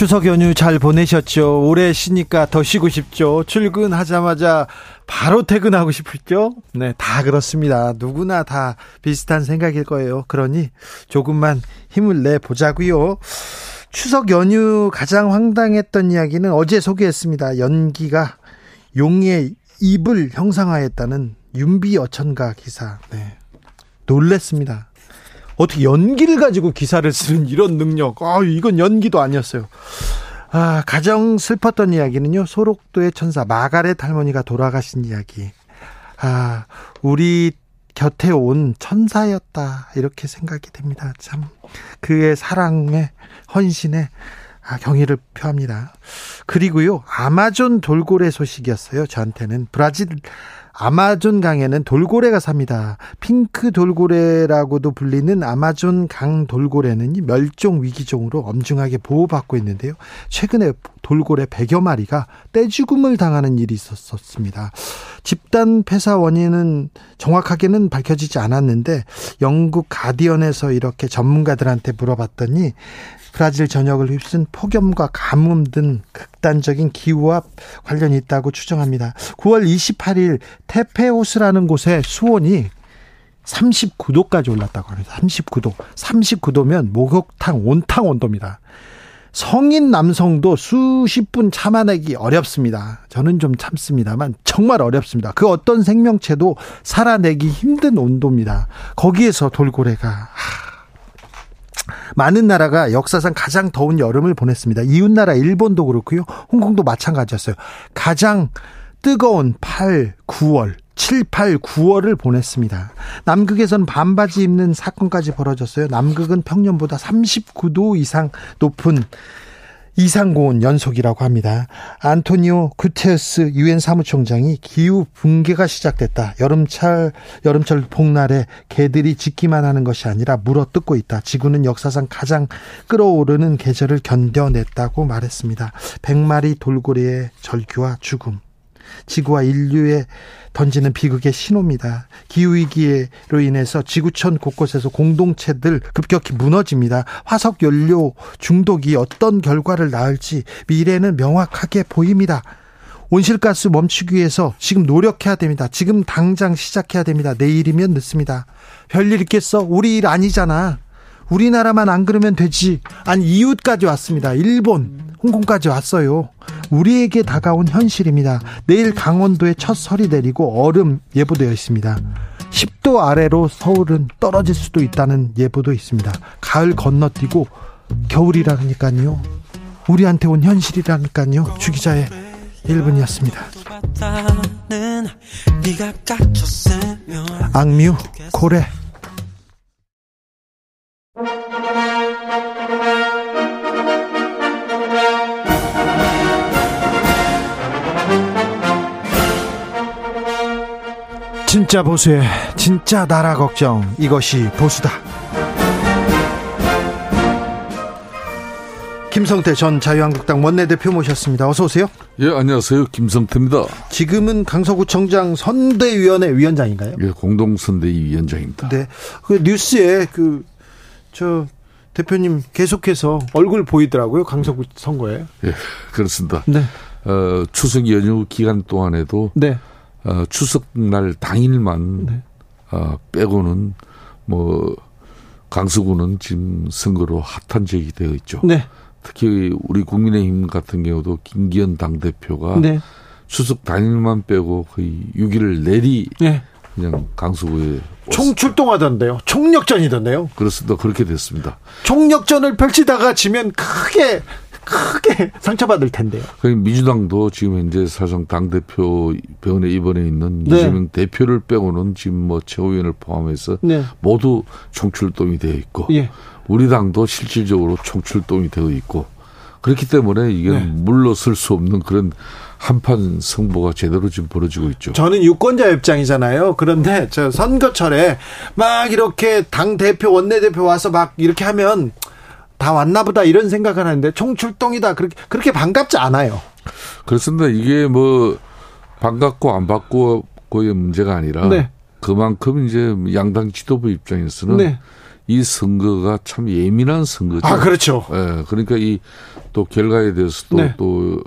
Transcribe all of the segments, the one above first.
추석 연휴 잘 보내셨죠? 올해 쉬니까 더 쉬고 싶죠? 출근하자마자 바로 퇴근하고 싶죠? 네, 다 그렇습니다. 누구나 다 비슷한 생각일 거예요. 그러니 조금만 힘을 내 보자고요. 추석 연휴 가장 황당했던 이야기는 어제 소개했습니다. 연기가 용의 입을 형상화했다는 윤비 어천가 기사. 네. 놀랬습니다. 어떻게 연기를 가지고 기사를 쓰는 이런 능력. 아, 이건 연기도 아니었어요. 아, 가장 슬펐던 이야기는요. 소록도의 천사 마가렛 할머니가 돌아가신 이야기. 아, 우리 곁에 온 천사였다. 이렇게 생각이 됩니다. 참 그의 사랑에 헌신에 아, 경의를 표합니다. 그리고요. 아마존 돌고래 소식이었어요. 저한테는 브라질 아마존 강에는 돌고래가 삽니다. 핑크 돌고래라고도 불리는 아마존 강 돌고래는 멸종 위기종으로 엄중하게 보호받고 있는데요. 최근에 돌고래 100여 마리가 떼죽음을 당하는 일이 있었습니다. 집단 폐사 원인은 정확하게는 밝혀지지 않았는데 영국 가디언에서 이렇게 전문가들한테 물어봤더니 브라질 전역을 휩쓴 폭염과 가뭄 등 극단적인 기후와 관련이 있다고 추정합니다. 9월 28일 테페오스라는 곳에 수온이 39도까지 올랐다고 합니다. 39도. 39도면 목욕탕 온탕 온도입니다. 성인 남성도 수십 분 참아내기 어렵습니다. 저는 좀 참습니다만 정말 어렵습니다. 그 어떤 생명체도 살아내기 힘든 온도입니다. 거기에서 돌고래가 하, 많은 나라가 역사상 가장 더운 여름을 보냈습니다. 이웃나라 일본도 그렇고요. 홍콩도 마찬가지였어요. 가장 뜨거운 8, 9월 7, 8, 9월을 보냈습니다. 남극에서는 반바지 입는 사건까지 벌어졌어요. 남극은 평년보다 39도 이상 높은 이상고온 연속이라고 합니다. 안토니오 구테스 유엔 사무총장이 기후 붕괴가 시작됐다. 여름철 여름철 복날에 개들이 짖기만 하는 것이 아니라 물어뜯고 있다. 지구는 역사상 가장 끓어오르는 계절을 견뎌냈다고 말했습니다. 100마리 돌고래의 절규와 죽음. 지구와 인류에 던지는 비극의 신호입니다. 기후위기로 인해서 지구촌 곳곳에서 공동체들 급격히 무너집니다. 화석 연료 중독이 어떤 결과를 낳을지 미래는 명확하게 보입니다. 온실가스 멈추기 위해서 지금 노력해야 됩니다. 지금 당장 시작해야 됩니다. 내일이면 늦습니다. 별일 있겠어? 우리 일 아니잖아. 우리나라만 안 그러면 되지. 아니, 이웃까지 왔습니다. 일본, 홍콩까지 왔어요. 우리에게 다가온 현실입니다. 내일 강원도에 첫 설이 내리고 얼음 예보되어 있습니다. 10도 아래로 서울은 떨어질 수도 있다는 예보도 있습니다. 가을 건너뛰고 겨울이라니까요. 우리한테 온 현실이라니까요. 주기자의 1분이었습니다. 악뮤 고래 진짜 보수의 진짜 나라 걱정 이것이 보수다. 김성태 전 자유한국당 원내대표 모셨습니다. 어서 오세요. 예, 안녕하세요. 김성태입니다. 지금은 강서구청장 선대위원회 위원장인가요? 예, 공동선대위 위원장입니다. 네. 그 뉴스에 그 저 대표님 계속해서 얼굴 보이더라고요. 강서구 선거에. 예, 그렇습니다. 네. 어, 추석 연휴 기간 동안에도 네. 어, 추석날 당일만 네. 어, 빼고는 뭐 강서구는 지금 선거로 핫한 지역이 되어 있죠. 네. 특히 우리 국민의힘 같은 경우도 김기현 당 대표가 네. 추석 당일만 빼고 거의 6일 내리 네. 그냥 강서구에 총출동하던데요. 총력전이던데요. 그렇습니다. 그렇게 됐습니다. 총력전을 펼치다가 지면 크게 크게 상처받을 텐데요. 민주당도 지금 현재 사실상 당대표 병원에 입원해 있는 네. 이재명 대표를 빼고는 지금 뭐 최고위원을 포함해서 네. 모두 총출동이 되어 있고 예. 우리 당도 실질적으로 총출동이 되어 있고 그렇기 때문에 이게 네. 물러설 수 없는 그런 한판 승부가 제대로 지금 벌어지고 있죠. 저는 유권자 입장이잖아요. 그런데 저 선거철에 막 이렇게 당 대표 원내 대표 와서 막 이렇게 하면 다 왔나 보다 이런 생각을 하는데 총출동이다 그렇게 그렇게 반갑지 않아요. 그렇습니다. 이게 뭐 반갑고 안 받고의 문제가 아니라 네. 그만큼 이제 양당 지도부 입장에서는 네. 이 선거가 참 예민한 선거죠. 아, 그렇죠. 예. 그러니까 이 또 결과에 대해서도 네. 또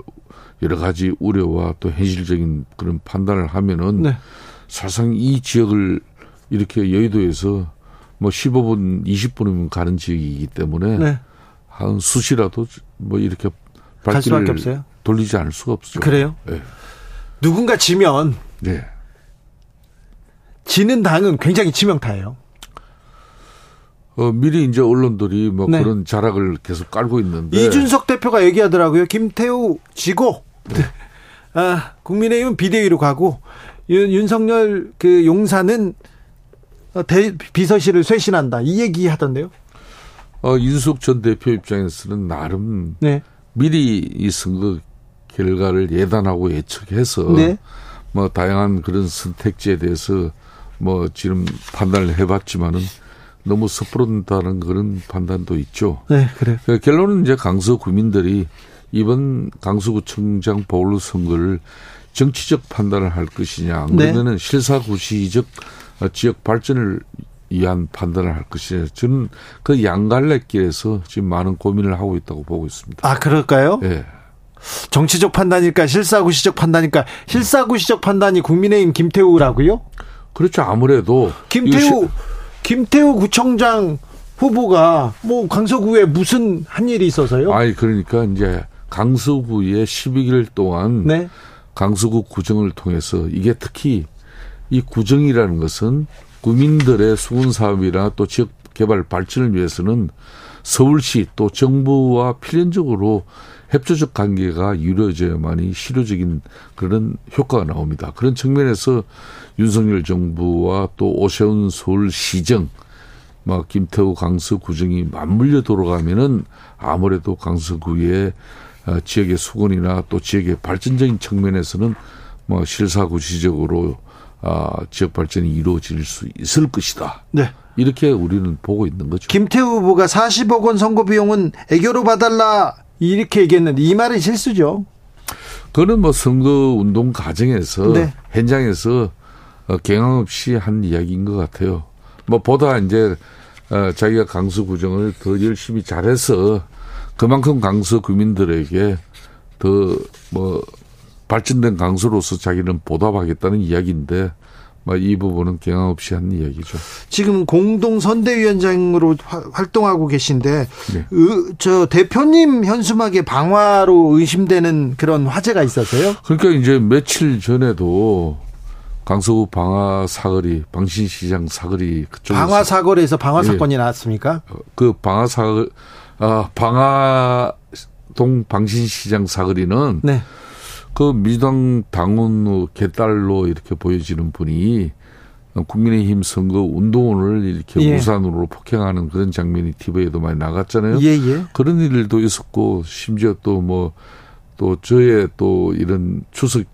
여러 가지 우려와 또 현실적인 그런 판단을 하면은 네. 사실상 이 지역을 이렇게 여의도에서 뭐 15분, 20분이면 가는 지역이기 때문에 네. 한 수시라도 뭐 이렇게 발길을 돌리지 않을 수가 없죠. 그래요? 네. 누군가 지면 네. 지는 당은 굉장히 치명타예요. 어, 미리 이제 언론들이 뭐 네. 그런 자락을 계속 깔고 있는데 이준석 대표가 얘기하더라고요. 김태우 지고 네. 아, 국민의힘은 비대위로 가고 윤, 윤석열 그 용사는 어, 대, 비서실을 쇄신한다. 이 얘기 하던데요. 어, 윤석 전 대표 입장에서는 나름 네. 미리 이 선거 결과를 예단하고 예측해서 네. 뭐 다양한 그런 선택지에 대해서 뭐 지금 판단을 해봤지만은 너무 섣부른다는 그런 판단도 있죠. 네, 그래. 그 결론은 이제 강서 구민들이 이번 강서구청장 보궐 선거를 정치적 판단을 할 것이냐, 네. 그러면은 네. 실사구시적 지역 발전을 위한 판단을 할 것이냐. 저는 그 양갈래길에서 지금 많은 고민을 하고 있다고 보고 있습니다. 아, 그럴까요? 예. 네. 정치적 판단일까, 실사구시적 판단일까? 실사구시적 판단이 국민의힘 김태우라고요? 그렇죠. 아무래도 김태우 김태우 구청장 후보가 뭐 강서구에 무슨 한 일이 있어서요? 아니 그러니까 이제 강서구에 12일 동안 네. 강서구 구정을 통해서 이게 특히 이 구정이라는 것은 구민들의 수군 사업이나 또 지역 개발 발전을 위해서는 서울시 또 정부와 필연적으로 협조적 관계가 이루어져야만이 실효적인 그런 효과가 나옵니다. 그런 측면에서 윤석열 정부와 또 오세훈 서울시정, 막 김태우 강서 구정이 맞물려 돌아가면은 아무래도 강서구의 어, 지역의 수건이나 또 지역의 발전적인 측면에서는 뭐 실사구시적으로 아, 지역 발전이 이루어질 수 있을 것이다. 네. 이렇게 우리는 보고 있는 거죠. 김태우 후보가 40억 원 선거 비용은 애교로 봐달라 이렇게 얘기했는데 이 말은 실수죠. 그거는 뭐 선거 운동 과정에서 네. 현장에서 어, 경황 없이 한 이야기인 것 같아요. 뭐 보다 이제 어, 자기가 강서 구정을 더 열심히 잘해서 그만큼 강서 구민들에게 더 뭐 발전된 강서로서 자기는 보답하겠다는 이야기인데 이 부분은 경황 없이 한 이야기죠. 지금 공동 선대위원장으로 활동하고 계신데 네. 으, 저 대표님 현수막의 방화로 의심되는 그런 화제가 있었어요? 그러니까 이제 며칠 전에도 강서구 방화 사거리, 방신시장 사거리 그쪽 방화 사거리에서 방화 예. 사건이 나왔습니까? 어, 그 방화 사거 아 방화 동 방신시장 사거리는 네. 그 민주당 당원 개딸로 이렇게 보여지는 분이 국민의힘 선거 운동원을 이렇게 예. 우산으로 폭행하는 그런 장면이 TV에도 많이 나갔잖아요. 예, 예. 그런 일도 있었고 심지어 또 뭐또 뭐, 저의 또 이런 추석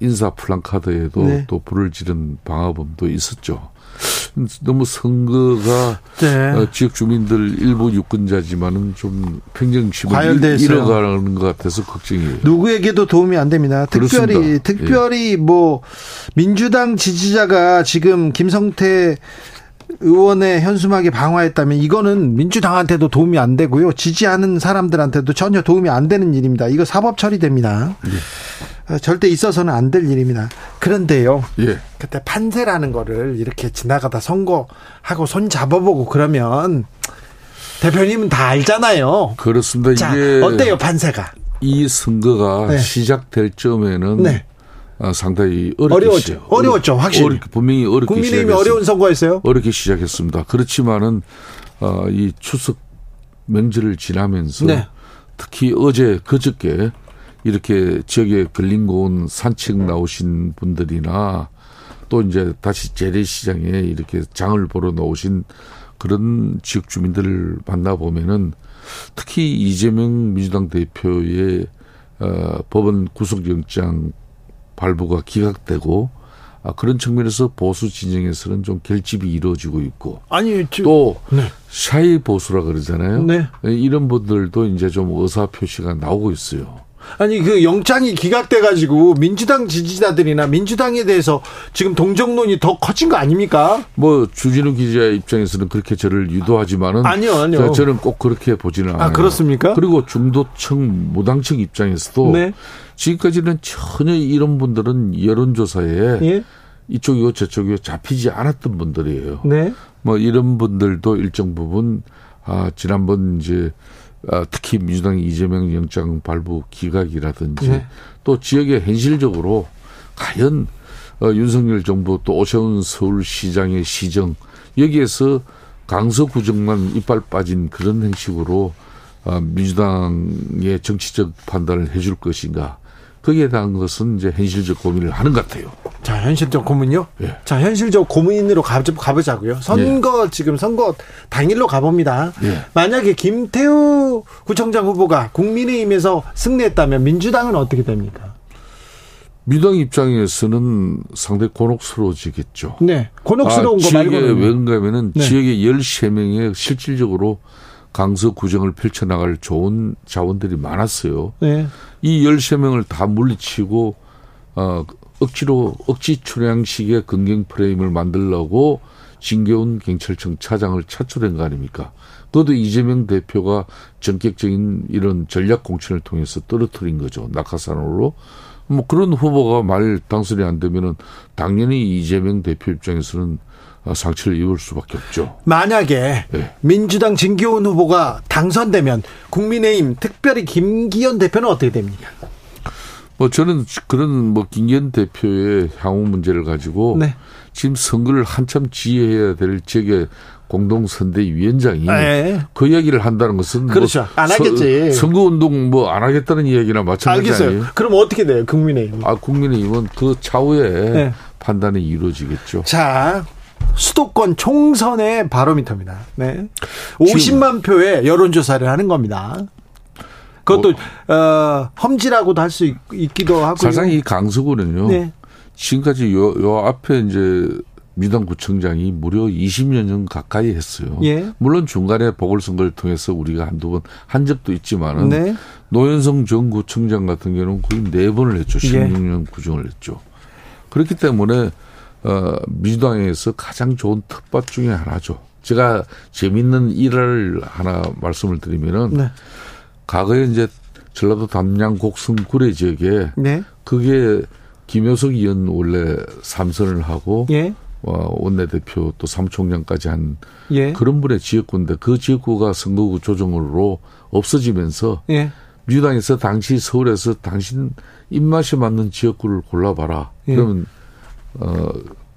인사 플랜카드에도 네. 또 불을 지른 방화범도 있었죠. 너무 선거가 네. 어, 지역 주민들 일부 유권자지만은 좀 평정심을 잃어가는 것 같아서 걱정이에요. 누구에게도 도움이 안 됩니다. 특별히 그렇습니다. 특별히 예. 뭐 민주당 지지자가 지금 김성태 의원의 현수막이 방화했다면 이거는 민주당한테도 도움이 안 되고요. 지지하는 사람들한테도 전혀 도움이 안 되는 일입니다. 이거 사법 처리됩니다. 예. 어, 절대 있어서는 안 될 일입니다. 그런데요. 예. 그때 판세라는 거를 이렇게 지나가다 선거하고 손 잡아보고 그러면 대표님은 다 알잖아요. 그렇습니다. 자, 이게 어때요 판세가? 이 선거가 네. 시작될 점에는 네. 어, 상당히 어렵죠. 어려웠죠. 확실히. 어렵, 분명히 어렵게 국민의힘이 어려운 선거였어요. 어렵게 시작했습니다. 그렇지만은 어, 이 추석 명절을 지나면서 네. 특히 어제 그저께 이렇게 지역에 걸린 곳 산책 나오신 분들이나 또 이제 다시 재래시장에 이렇게 장을 보러 나오신 그런 지역 주민들을 만나보면은 특히 이재명 민주당 대표의 어, 법원 구속영장 발부가 기각되고 아, 그런 측면에서 보수 진영에서는 좀 결집이 이루어지고 있고 아니 저, 또 네. 샤이 보수라 그러잖아요. 네. 이런 분들도 이제 좀 의사 표시가 나오고 있어요. 아니 그 영장이 기각돼 가지고 민주당 지지자들이나 민주당에 대해서 지금 동정론이 더 커진 거 아닙니까? 뭐 주진우 기자 입장에서는 그렇게 저를 유도하지만은 아니요, 아니요. 저는 꼭 그렇게 보지는 아, 않아요. 아, 그렇습니까? 그리고 중도층 무당층 입장에서도 네. 지금까지는 전혀 이런 분들은 여론조사에 예? 이쪽이고 저쪽이고 잡히지 않았던 분들이에요. 네. 뭐 이런 분들도 일정 부분 아 지난번 이제 아, 특히 민주당 이재명 영장 발부 기각이라든지 네. 또 지역에 현실적으로 과연 어, 윤석열 정부 또 오세훈 서울시장의 시정 여기에서 강서구정만 이빨 빠진 그런 행식으로 어, 민주당의 정치적 판단을 해줄 것인가 거기에 대한 것은 이제 현실적 고민을 하는 것 같아요. 자, 현실적 고민요? 예. 자, 현실적 고민으로 가, 가보자고요. 선거 예. 지금 선거 당일로 가봅니다. 예. 만약에 김태우 구청장 후보가 국민의힘에서 승리했다면 민주당은 어떻게 됩니까? 민주당 입장에서는 상당히 곤혹스러워지겠죠. 네. 곤혹스러운 아, 거 말고는. 왜 그런가면은 네. 지역에 13명의 실질적으로 강서 구정을 펼쳐나갈 좋은 자원들이 많았어요. 네. 이 13명을 다 물리치고, 어, 억지로, 억지 출향식의 근경 프레임을 만들려고 진계훈 경찰청 차장을 차출한 거 아닙니까? 그것도 이재명 대표가 전격적인 이런 전략 공천을 통해서 떨어뜨린 거죠. 낙하산으로. 뭐 그런 후보가 말 당선이 안 되면은 당연히 이재명 대표 입장에서는 상처를 입을 수밖에 없죠. 만약에 네. 민주당 진기훈 후보가 당선되면 국민의힘 특별히 김기현 대표는 어떻게 됩니까? 뭐 저는 그런 뭐 김기현 대표의 향후 문제를 가지고 네. 지금 선거를 한참 지휘해야 될 지역의 공동선대위원장이 네. 그 이야기를 한다는 것은 뭐 그렇죠. 뭐 안 하겠지. 선거 운동 뭐 안 하겠다는 이야기나 마찬가지 알겠어요. 아니에요? 그럼 어떻게 돼요, 국민의힘? 아, 국민의힘은 그 차후에 네. 판단이 이루어지겠죠. 자, 수도권 총선의 바로미터입니다. 네. 50만 표의 여론조사를 하는 겁니다. 그것도 뭐, 어, 험지라고도 할 수 있기도 하고 사실상 이 강서구는요. 네. 지금까지 요, 요 앞에 이제 민당 구청장이 무려 20년 전 가까이 했어요. 예. 물론 중간에 보궐선거를 통해서 우리가 한두 번 한 적도 있지만은 네. 노현성 전 구청장 같은 경우는 거의 네 번을 했죠. 16년 예. 구정을 했죠. 그렇기 때문에 어, 민주당에서 가장 좋은 텃밭 중에 하나죠. 제가 재밌는 일을 하나 말씀을 드리면은 네. 과거에 이제 전라도 담양 곡성 구례 지역에 네. 그게 김효석 의원 원래 삼선을 하고 예. 어, 원내대표 또 사무총장까지 한 예. 그런 분의 지역구인데 그 지역구가 선거구 조정으로 없어지면서 예. 민주당에서 당시 서울에서 당신 입맛에 맞는 지역구를 골라봐라. 예. 그러면 어,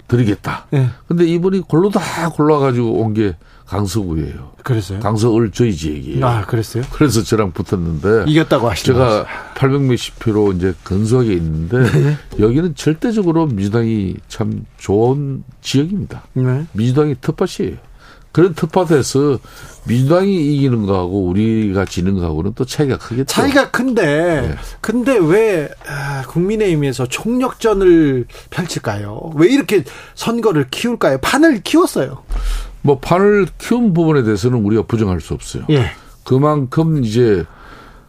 드리겠다. 예. 근데 이분이 골로 다 골라가지고 온 게 강서구예요. 그랬어요? 강서을 저희 지역이에요. 아, 그랬어요? 그래서 저랑 붙었는데. 이겼다고 하시죠. 제가 800 몇십 표로 이제 근소하게 있는데 네. 여기는 절대적으로 민주당이 참 좋은 지역입니다. 네. 민주당이 텃밭이에요. 그런 텃밭에서 민주당이 이기는 거하고 우리가 지는 거하고는 또 차이가 크겠죠. 차이가 큰데, 네. 근데 왜 아, 국민의힘에서 총력전을 펼칠까요? 왜 이렇게 선거를 키울까요? 판을 키웠어요. 뭐 판을 키운 부분에 대해서는 우리가 부정할 수 없어요. 예. 그만큼 이제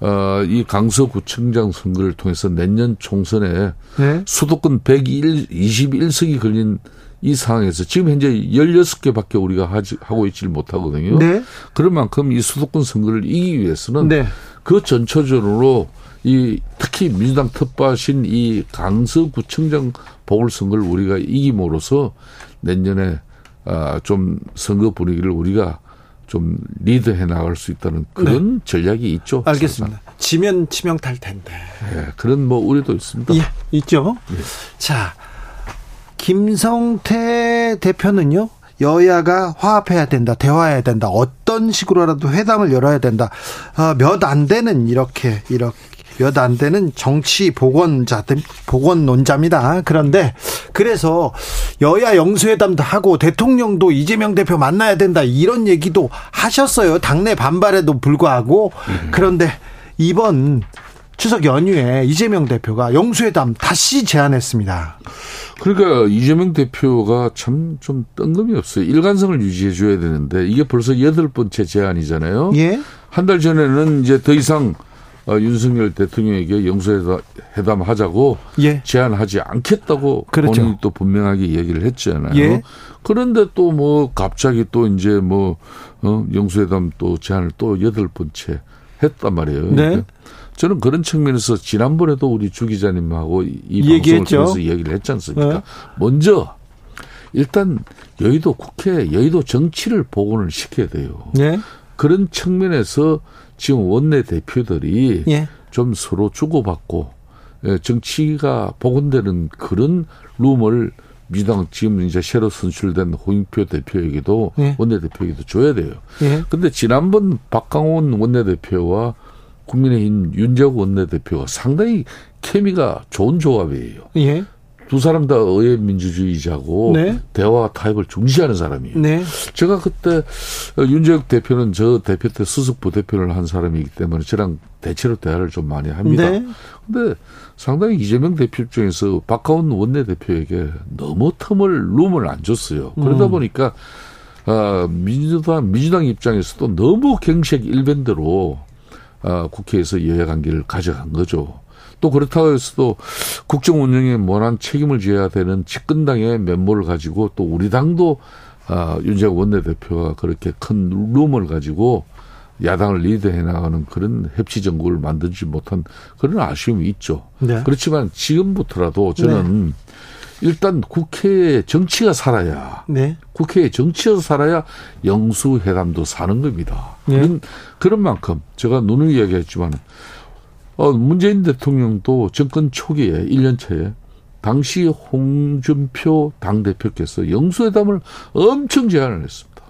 어, 이 강서구청장 선거를 통해서 내년 총선에 네? 수도권 121석이 걸린 이 상황에서 지금 현재 16개밖에 우리가 하지, 하고 있지를 못하거든요. 네. 그런 만큼 이 수도권 선거를 이기기 위해서는 네. 그 전초전으로 이 특히 민주당 텃밭인 이 강서구청장 보궐선거를 우리가 이김으로써 내년에 아, 좀 선거 분위기를 우리가 좀 리드해 나갈 수 있다는 그런 네. 전략이 있죠. 알겠습니다. 사실상. 지면 치명탈 텐데. 네, 그런 뭐 우려도 있습니다. 예, 있죠. 예. 자, 김성태 대표는요. 여야가 화합해야 된다, 대화해야 된다, 어떤 식으로라도 회담을 열어야 된다. 어, 몇안 되는 이렇게 이렇게 여단대는 정치 복원자 복원론자입니다. 그런데 그래서 여야 영수회담도 하고 대통령도 이재명 대표 만나야 된다 이런 얘기도 하셨어요. 당내 반발에도 불구하고 그런데 이번 추석 연휴에 이재명 대표가 영수회담 다시 제안했습니다. 그러니까 이재명 대표가 참 좀 뜬금이 없어요. 일관성을 유지해 줘야 되는데 이게 벌써 여덟 번째 제안이잖아요. 예. 한 달 전에는 이제 더 이상 어, 윤석열 대통령에게 영수회담 하자고 예. 제안하지 않겠다고 그렇죠. 본인이 또 분명하게 얘기를 했잖아요. 예. 그런데 또 뭐 갑자기 또 이제 뭐 어, 영수회담 또 제안을 또 여덟 번째 했단 말이에요. 네. 그러니까 저는 그런 측면에서 지난번에도 우리 주 기자님하고 이 방송을 통해서 얘기를 했지 않습니까? 네. 먼저 일단 여의도 국회, 여의도 정치를 복원을 시켜야 돼요. 네. 그런 측면에서 지금 원내 대표들이 예. 좀 서로 주고받고 예, 정치가 복원되는 그런 룸을 민주당 지금 이제 새로 선출된 홍익표 대표에게도 예. 원내대표에게도 줘야 돼요. 예. 근데 지난번 박강원 원내대표와 국민의힘 윤재욱 원내대표가 상당히 케미가 좋은 조합이에요. 예. 두 사람 다 의회 민주주의자고 네. 대화 타입을 중시하는 사람이에요. 네. 제가 그때 윤재욱 대표는 저 대표 때 수석 부대표를 한 사람이기 때문에 저랑 대체로 대화를 좀 많이 합니다. 네. 근데 상당히 이재명 대표 입장에서 박가원 원내대표에게 너무 틈을 룸을 안 줬어요. 그러다 음. 보니까 아, 민주당 민주당 입장에서도 너무 경색 일변대로 아, 국회에서 여야 관계를 가져간 거죠. 또 그렇다고 해서도 국정 운영에 원한 책임을 져야 되는 집권당의 면모를 가지고 또 우리 당도 아, 윤재욱 원내대표가 그렇게 큰 룸을 가지고 야당을 리드해 나가는 그런 협치 정국을 만들지 못한 그런 아쉬움이 있죠. 네. 그렇지만 지금부터라도 저는 네. 일단 국회에 정치가 살아야 네. 국회에 정치가 살아야 영수회담도 사는 겁니다. 네. 그런 그런 만큼 제가 누누이 이야기했지만 어, 문재인 대통령도 정권 초기에 1년 차에 당시 홍준표 당대표께서 영수회담을 엄청 제안을 했습니다.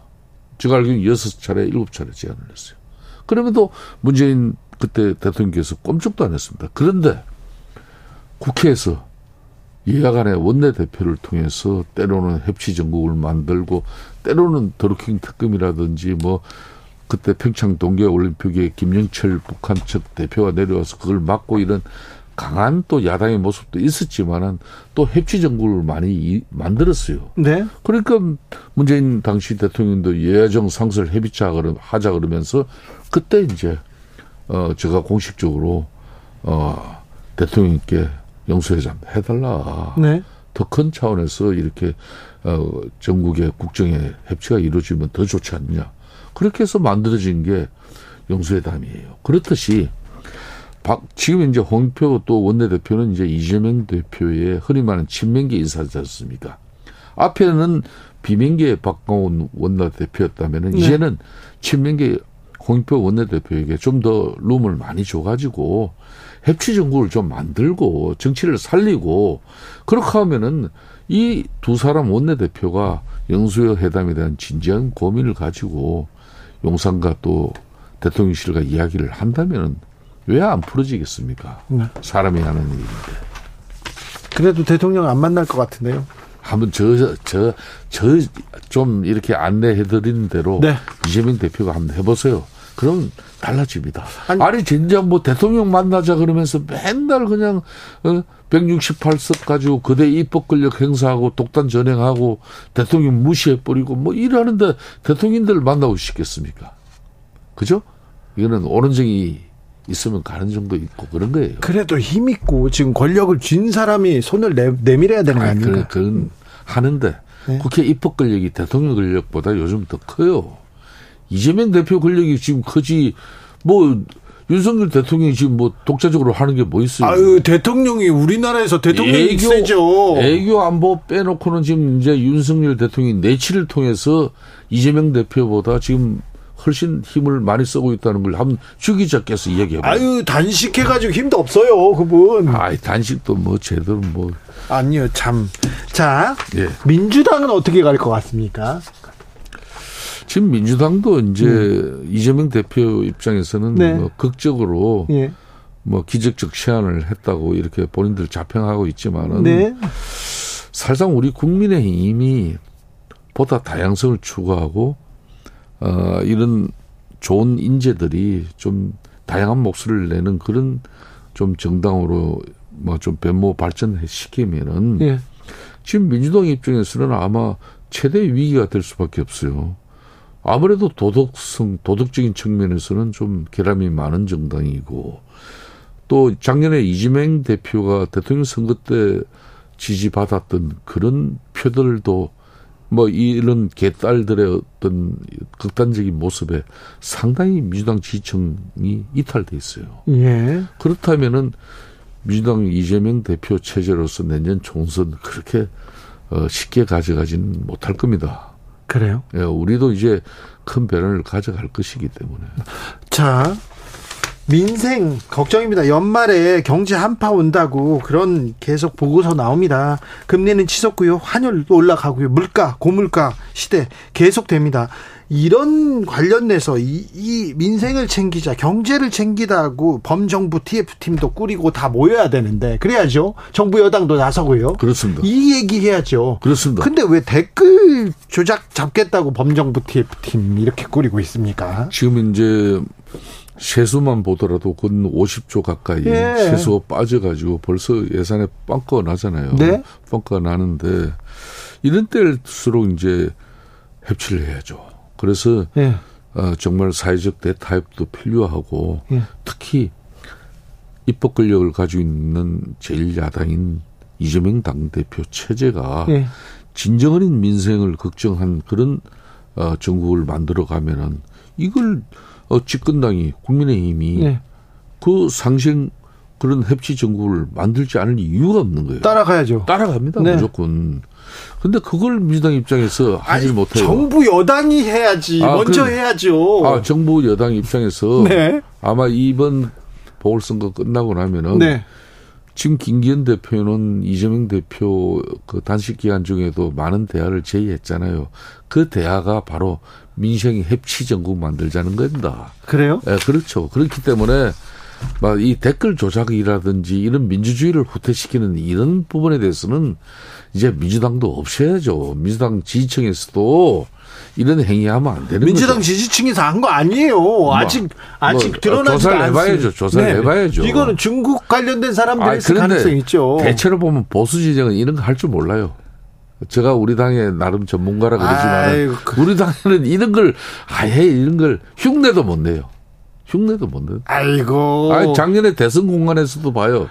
제가 알기로는 6차례, 7차례 제안을 했어요. 그럼에도 문재인 그때 대통령께서 꼼짝도 안 했습니다. 그런데 국회에서 여야 간의 원내대표를 통해서 때로는 협치 정국을 만들고 때로는 드루킹 특검이라든지 뭐 그때 평창 동계 올림픽에 김영철 북한 측 대표가 내려와서 그걸 막고 이런 강한 또 야당의 모습도 있었지만은 또 협치 정부를 많이 이, 만들었어요. 네. 그러니까 문재인 당시 대통령도 예정 상설 협의차 하자 그러면서 그때 이제 어 제가 공식적으로 어 대통령께 영수회장 해달라. 네. 더 큰 차원에서 이렇게 어 전국의 국정의 협치가 이루어지면 더 좋지 않냐. 그렇게 해서 만들어진 게 영수회담이에요. 그렇듯이 박, 지금 이제 홍표 또 원내대표는 이제 이재명 대표의 흔히 말하는 친명계 인사지 않습니까? 앞에는 비명계 박광원 원내대표였다면 네. 이제는 친명계 홍표 원내대표에게 좀 더 룸을 많이 줘가지고 협치 정국을 좀 만들고 정치를 살리고 그렇게 하면은 이 두 사람 원내대표가 영수회 회담에 대한 진지한 고민을 가지고 용산과 또 대통령실과 이야기를 한다면 왜안 풀어지겠습니까? 네. 사람이 하는 일인데. 그래도 대통령 안 만날 것 같은데요. 한번 저, 저, 저 좀 이렇게 안내해 드리는 대로 네. 이재명 대표가 한번 해보세요. 그럼 달라집니다. 아니, 아니 진짜 뭐 대통령 만나자 그러면서 맨날 그냥 어, 168석 가지고 그대 입법 권력 행사하고 독단 전행하고 대통령 무시해 버리고 뭐 이러는데 대통령들 만나고 싶겠습니까? 그죠? 이거는 오른정이 있으면 가는 정도 있고 그런 거예요. 그래도 힘 있고 지금 권력을 쥔 사람이 손을 내, 내밀어야 되는 거 아닙니까? 그건 하는데 네. 국회 입법 권력이 대통령 권력보다 요즘 더 커요. 이재명 대표 권력이 지금 크지 뭐 윤석열 대통령이 지금 뭐 독자적으로 하는 게 뭐 있어요? 아유, 대통령이 우리나라에서 대통령이 애교, 세죠. 애교 안보 빼놓고는 지금 이제 윤석열 대통령이 내치를 통해서 이재명 대표보다 지금 훨씬 힘을 많이 쓰고 있다는 걸 한번 주 기자께서 이야기해봐요. 아유, 단식해가지고 힘도 없어요, 그분. 아이, 단식도 뭐 제대로 뭐. 아니요, 참. 자, 예. 민주당은 어떻게 갈 것 같습니까? 지금 민주당도 이제 음. 이재명 대표 입장에서는 네. 뭐 극적으로 예. 뭐 기적적 시안을 했다고 이렇게 본인들 자평하고 있지만은 네. 사실상 우리 국민의힘이 보다 다양성을 추구하고 어 이런 좋은 인재들이 좀 다양한 목소리를 내는 그런 좀 정당으로 뭐 좀 변모 발전시키면은 예. 지금 민주당 입장에서는 아마 최대 위기가 될 수밖에 없어요. 아무래도 도덕성, 도덕적인 측면에서는 좀 결함이 많은 정당이고 또 작년에 이재명 대표가 대통령 선거 때 지지받았던 그런 표들도 뭐 이런 개딸들의 어떤 극단적인 모습에 상당히 민주당 지지층이 이탈돼 있어요. 예. 그렇다면은 민주당 이재명 대표 체제로서 내년 총선 그렇게 어 쉽게 가져가지는 못할 겁니다. 그래요? 예, 우리도 이제 큰 변화를 가져갈 것이기 때문에. 자, 민생 걱정입니다. 연말에 경제 한파 온다고 그런 계속 보고서 나옵니다. 금리는 치솟고요. 환율도 올라가고요. 물가, 고물가 시대 계속됩니다. 이런 관련돼서 이, 이 민생을 챙기자, 경제를 챙기다고 범정부 TF팀도 꾸리고 다 모여야 되는데 그래야죠. 정부 여당도 나서고요. 그렇습니다. 이 얘기 해야죠. 그렇습니다. 근데 왜 댓글 조작 잡겠다고 범정부 TF팀 이렇게 꾸리고 있습니까? 지금 이제 세수만 보더라도 근 50조 가까이 예. 세수가 빠져가지고 벌써 예산에 빵꾸가 나잖아요. 네? 빵꾸가 나는데 이런 때일수록 이제 협치를 해야죠. 그래서 예. 어, 정말 사회적 대타협도 필요하고 예. 특히 입법 권력을 가지고 있는 제1야당인 이재명 당대표 체제가 예. 진정 어린 민생을 걱정한 그런 어, 정국을 만들어 가면은 이걸 어, 집권당이 국민의힘이 네. 그 상생 그런 협치 정국을 만들지 않을 이유가 없는 거예요. 따라가야죠. 따라갑니다. 네. 무조건. 근데 그걸 민주당 입장에서 하지 못해요. 정부 여당이 해야지. 아, 먼저 그, 해야죠. 아, 정부 여당 입장에서 네. 아마 이번 보궐선거 끝나고 나면은 네. 지금 김기현 대표는 이재명 대표 그 단식 기간 중에도 많은 대화를 제의했잖아요. 그 대화가 바로 민생 협치 정국 만들자는 겁니다. 그래요? 예, 네, 그렇죠. 그렇기 때문에 막 이 댓글 조작이라든지 이런 민주주의를 후퇴시키는 이런 부분에 대해서는 이제 민주당도 없애야죠. 민주당 지지층에서도 이런 행위하면 안 되는 민주당 거죠. 지지층에서 한거 아니에요. 뭐, 아직 아직 뭐, 드러나지 조사를 해봐야죠. 조사를 네. 해봐야죠. 이거는 중국 관련된 사람들이 가능성 있죠. 대체로 보면 보수 지정은 이런 거 할 줄 몰라요. 제가 우리 당의 나름 전문가라 그러지만 그 우리 당에는 이런 걸 아예 이런 걸 흉내도 못 내요. 흉내도 못 내요. 아이고. 아니, 작년에 대선 공간에서도 봐요.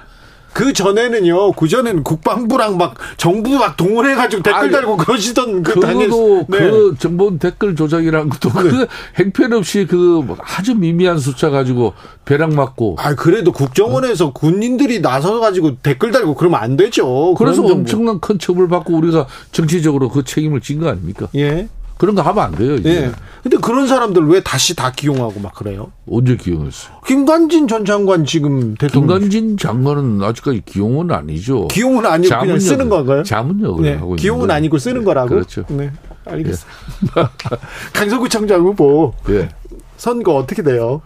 그 전에는요, 그 전에는 국방부랑 막 정부 막 동원해가지고 댓글 아니, 달고 그러시던 그 그거도 네. 그 정보 댓글 조작이라는 것도 그 네. 그 행편없이 그 아주 미미한 숫자 가지고 벼락 맞고. 아 그래도 국정원에서 어. 군인들이 나서가지고 댓글 달고 그러면 안 되죠. 그래서 엄청난 큰 처벌 받고 우리가 정치적으로 그 책임을 진 거 아닙니까? 예. 그런 거 하면 안 돼요. 이제. 예. 근데 그런 사람들 왜 다시 다 기용하고 막 그래요? 언제 기용했어요? 김관진 전 장관 지금 대통령. 김관진 장관은 아직까지 기용은 아니죠. 기용은 아니고 자문역을, 그냥 쓰는 건가요? 자문역을 네. 하고 기용은 있는 아니고 쓰는 거라고. 그렇죠. 네, 알겠습니다. 예. 강서구청장 후보 예. 선거 어떻게 돼요?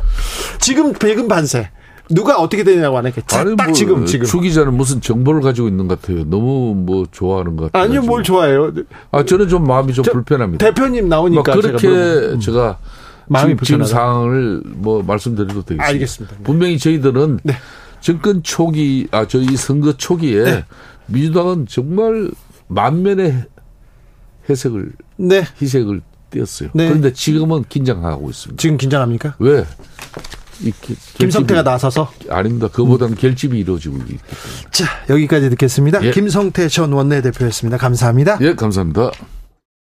지금 배금 반세. 누가 어떻게 되냐고 하니까 아니, 딱 뭐, 지금 지금 주 기자는 무슨 정보를 가지고 있는 것 같아요. 너무 뭐 좋아하는 것 같아요. 아니요, 뭘 좋아해요? 아 저는 좀 마음이 좀 불편합니다. 대표님 나오니까 뭐 그렇게 제가, 제가 마음이 지금, 지금 상황을 뭐 말씀드려도 되겠습니다. 알겠습니다. 네. 분명히 저희들은 네. 정권 초기 아 저희 선거 초기에 네. 민주당은 정말 만면의 해석을 네. 희색을 띄었어요. 네. 그런데 지금은 긴장하고 있습니다. 지금 긴장합니까? 왜? 김성태가 나서서 아닙니다. 그보다는 결집이 이루어지고 있기 자 여기까지 듣겠습니다. 예. 김성태 전 원내대표였습니다. 감사합니다. 예, 감사합니다.